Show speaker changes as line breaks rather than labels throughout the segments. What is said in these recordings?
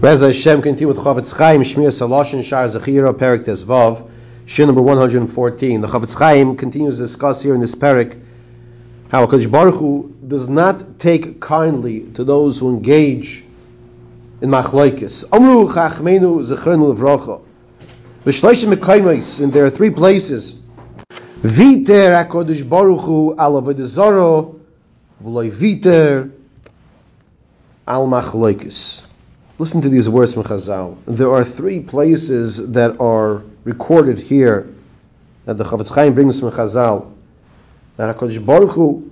Reza Hashem continue with Chofetz Chaim, Shemiras Haloshon, Shar Zechira, Perik Tezvav, Shir number 114. The Chofetz Chaim continues to discuss here in this Perik how HaKadosh Baruch Hu does not take kindly to those who engage in machlaikis. Amru chachmenu zechrenu levracha. V'shleishim mekaymes, and there are three places. Viter HaKadosh Baruch Hu al avodah v'loy viter al machlaikis. Listen to these words from Chazal. There are three places that are recorded here that the Chofetz Chaim brings from Chazal that HaKadosh Baruch Hu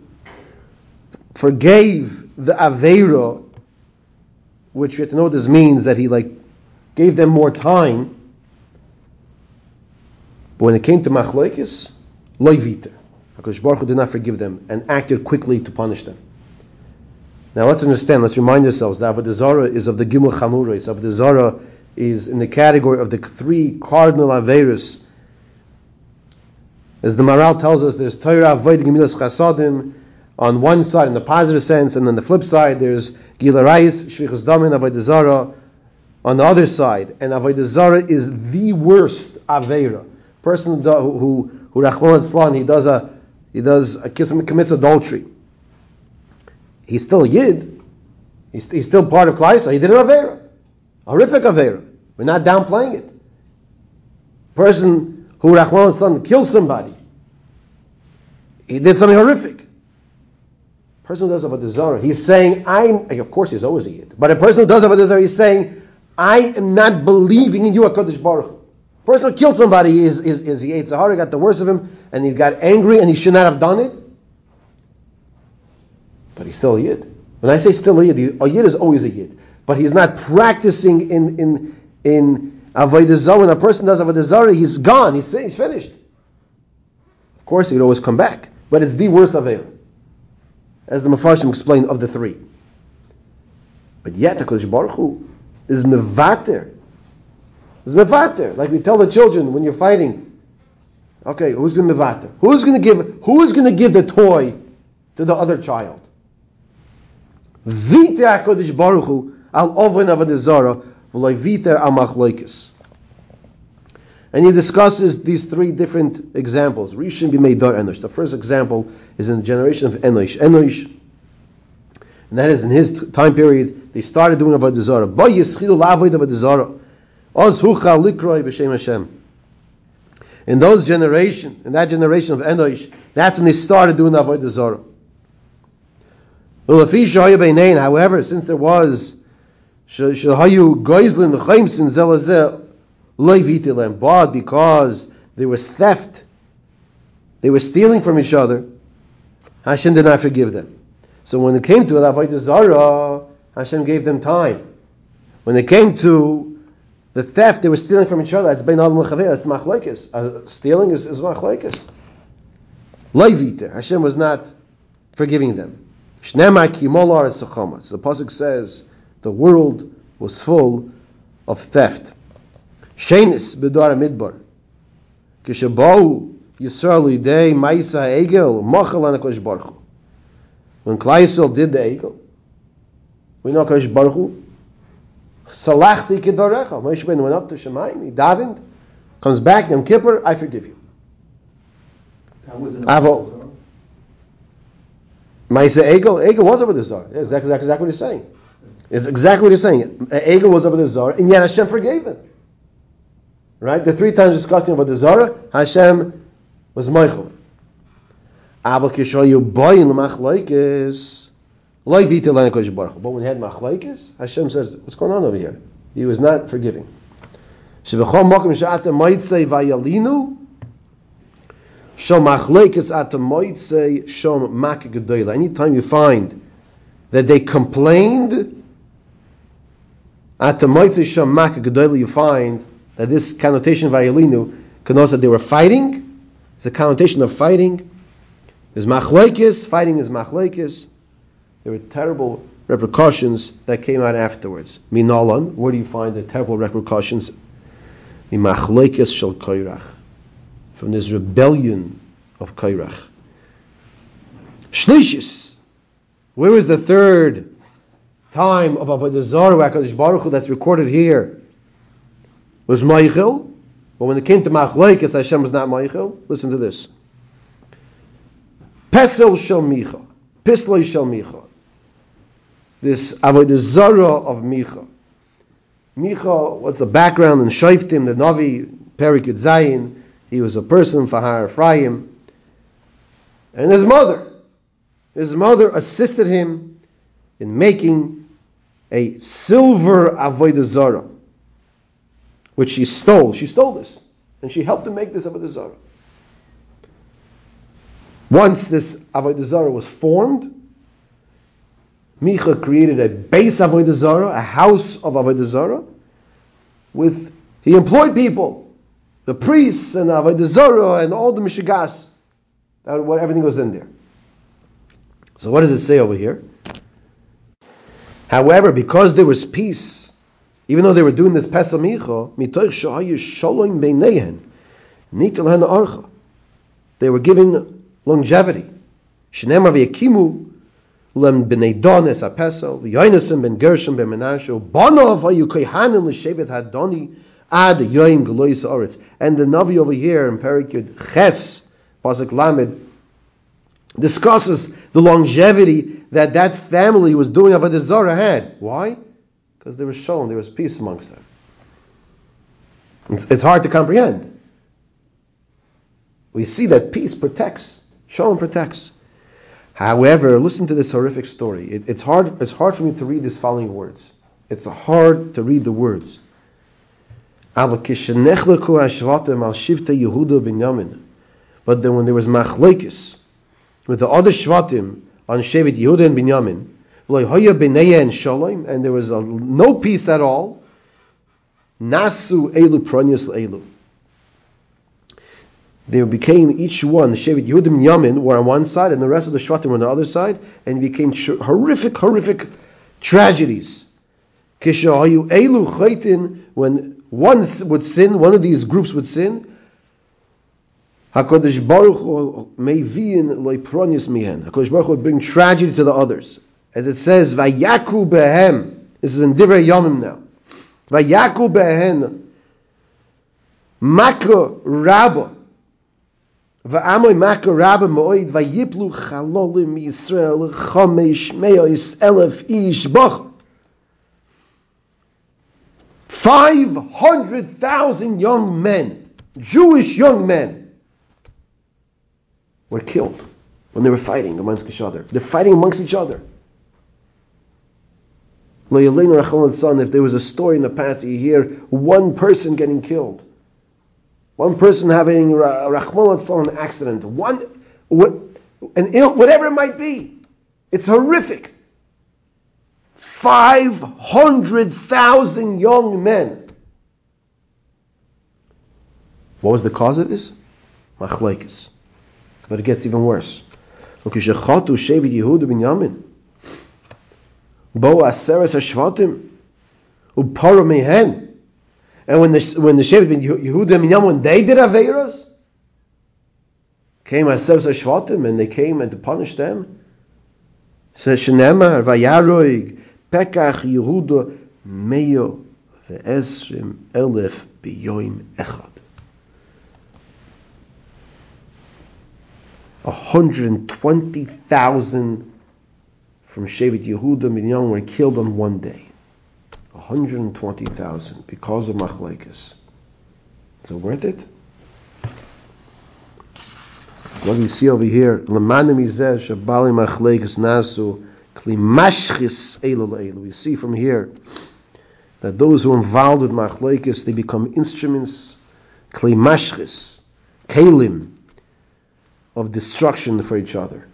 forgave the Aveira, which we have to know what this means, that he like gave them more time. But when it came to Machlokes, Loiviter. HaKadosh Baruch Hu did not forgive them and acted quickly to punish them. Now let's understand, let's remind ourselves that Avodah Zarah is of the Gimel Chamurais. Avodah Zarah is in the category of the three cardinal Averis. As the Maharal tells us, there's Torah, Avodah, Gemilas Chasadim on one side in the positive sense, and on the flip side, there's Gilarayis, Shvichas Damin, Avodah Zarah on the other side. And Avodah Zarah is the worst Avera. Person who, who, who Rahman he does a, he does a, commits adultery he's still Yid. He's, he's still part of Klal, so he did an Avera. Horrific Avera. We're not downplaying it. Person who Rahman's son killed somebody. He did something horrific. Person who does Avodah Zarah, he's saying, I'm, of course he's always a Yid, but a person who does Avodah Zarah, he's saying, I am not believing in you, HaKadosh Baruch Hu. person who killed somebody is, is, is he yetzer hara, got the worst of him, and he got angry and he should not have done it but he's still a yid. When I say still a yid, a yid is always a yid, but he's not practicing in in in avodah. When a person does avodah zarah, he's gone. He's he's finished. Of course, he'd always come back, but it's the worst avera, as the Mefarshim explained of the three. But yet, the Baruch Hu is mevater. Is mevater, like we tell the children when you're fighting. Okay, who's going to mevater? Who's going to give? Who is going to give the toy to the other child? Vite HaKadosh Baruch Hu al avodah zarah v'loy vite al. And he discusses these three different examples. Rishon b'mei dar enosh. The first example is in the generation of Enosh. Enosh, and that is in his time period, they started doing avodah zarah. Ba yischilu la'avoid avodah zarah. Oz hucha likroi b'shem Hashem. In those generation, in that generation of Enosh, that's when they started doing avodah zarah. However, since there was Shahayu Goizlin the Chaimsin Zelazeh but because there was theft, they were stealing from each other, Hashem did not forgive them. So when it came to Avodah Zarah, Hashem gave them time. When it came to the theft, they were stealing from each other. That's bein adam that's the machlekes. Uh, stealing is, is machlekes. Leivite, Hashem was not forgiving them. Shnema kimolar esachama. So the pasuk says the world was full of theft. Shenis bedar midbar. Kishabau Yisrael day Maisa Egel Machal Anakosh Baruch When Klaisel did the Egel, we know Kosh Baruch. Salachti kidvarecha. Moshe Rabbeinu went up to Shemayim. He davened, comes back Yom Kippur. I forgive you. Avo. Maisa Egel, Egel was over the Zar. Yeah, exactly, exactly, exactly what he's saying. It's exactly what he's saying. Egel was over the Zar, and yet Hashem forgave him. Right? The three times discussing about the Zara, Hashem was Meichel. But when he had machlaikis, Hashem says, "What's going on over here?" He was not forgiving. Anytime you find that they complained you find that this connotation of ayelinu connotes that they were fighting. It's a connotation of fighting. There's machlekes, fighting is machlekes. There were terrible repercussions that came out afterwards. Minalan, where do you find the terrible repercussions? In machlekes shel koirach from this rebellion of Kairach. Shlishis. Where is the third time of Avodah Zarah, Baruch Hu, that's recorded here, was Meichel, but when it came to Machlekes, Hashem was not Meichel. Listen to this. Pesel Shel Micha, Pisloi Shel Micha. This Avodah Zarah of Micha. Micha was the background in Shaiftim, the Navi, Perikut Zayin. He was a person, Fahar Ephraim. And his mother, his mother assisted him in making a silver Avodah Zarah, which she stole. She stole this, and she helped him make this Avodah Zarah. Once this Avodah Zarah was formed, Micha created a base Avodah Zarah, a house of Avodah Zarah, with, he employed people, the priests and Avodah Zarah and all the Mishigas, what everything was in there. So what does it say over here? However, because there was peace, even though they were doing this Pesel Micha, mitoich shahayu shalom beinehen, nitel hen archa. They were giving longevity. Shnemar v'yakimu lem b'nei dones apesel, v'yoinasim ben gershom ben menashe, banov hayu kohanim l'shevet hadoni, ad yoim oretz. And the Navi over here in Perikut Ches, Pasuk Lamed, discusses the longevity that that family was doing Avodah Zarah had. Why? Because there was shalom, there was peace amongst them. It's, it's hard to comprehend. We see that peace protects, shalom protects. However, listen to this horrific story. It, it's hard. It's hard for me to read these following words. It's hard to read the words. But then, when there was machlekes with the other shvatim on Shevet Yehuda and Binyamin, and there was a, no peace at all. Nasu elu pronyus elu. They became each one, Shevet Yehuda and Binyamin were on one side, and the rest of the shvatim were on the other side, and became horrific, horrific tragedies. When one would sin, one of these groups would sin, HaKadosh Baruch Hu mevin loipronius mihen. HaKadosh Baruch Hu would bring tragedy to the others. As it says, Vayaku behem. This is in Divrei Yomim now. Vayaku behen. Maka rabba. Va'amoy maka rabba mo'id. Vayiplu chalolim Yisrael. Chamesh me'ois elef ish bach. 500,000 young men, Jewish young men, were killed when they were fighting amongst each other. They're fighting amongst each other. If there was a story in the past, you hear one person getting killed, one person having an accident, one an ill, whatever it might be, it's horrific. Five hundred thousand young men. What was the cause of this? Machlekes. But it gets even worse. Bo aseres hashvatim upara mehen. And when the when the Shevet ben Yehuda and Binyamin, they did aveiros, came aseres hashvatim and they came and to punish them. Says Shenemar vayaroig pekach Yehuda meyo ve'esrim elef biyoim echad. 120,000 from Shevet Yehuda Minyan were killed on one day. 120,000 because of Machlekes. Is it worth it? What do you see over here? Lemanim izeh shabali machlekes nasu We see from here that those who are involved with machlekes, they become instruments, kli mashchis, kalim, of destruction for each other.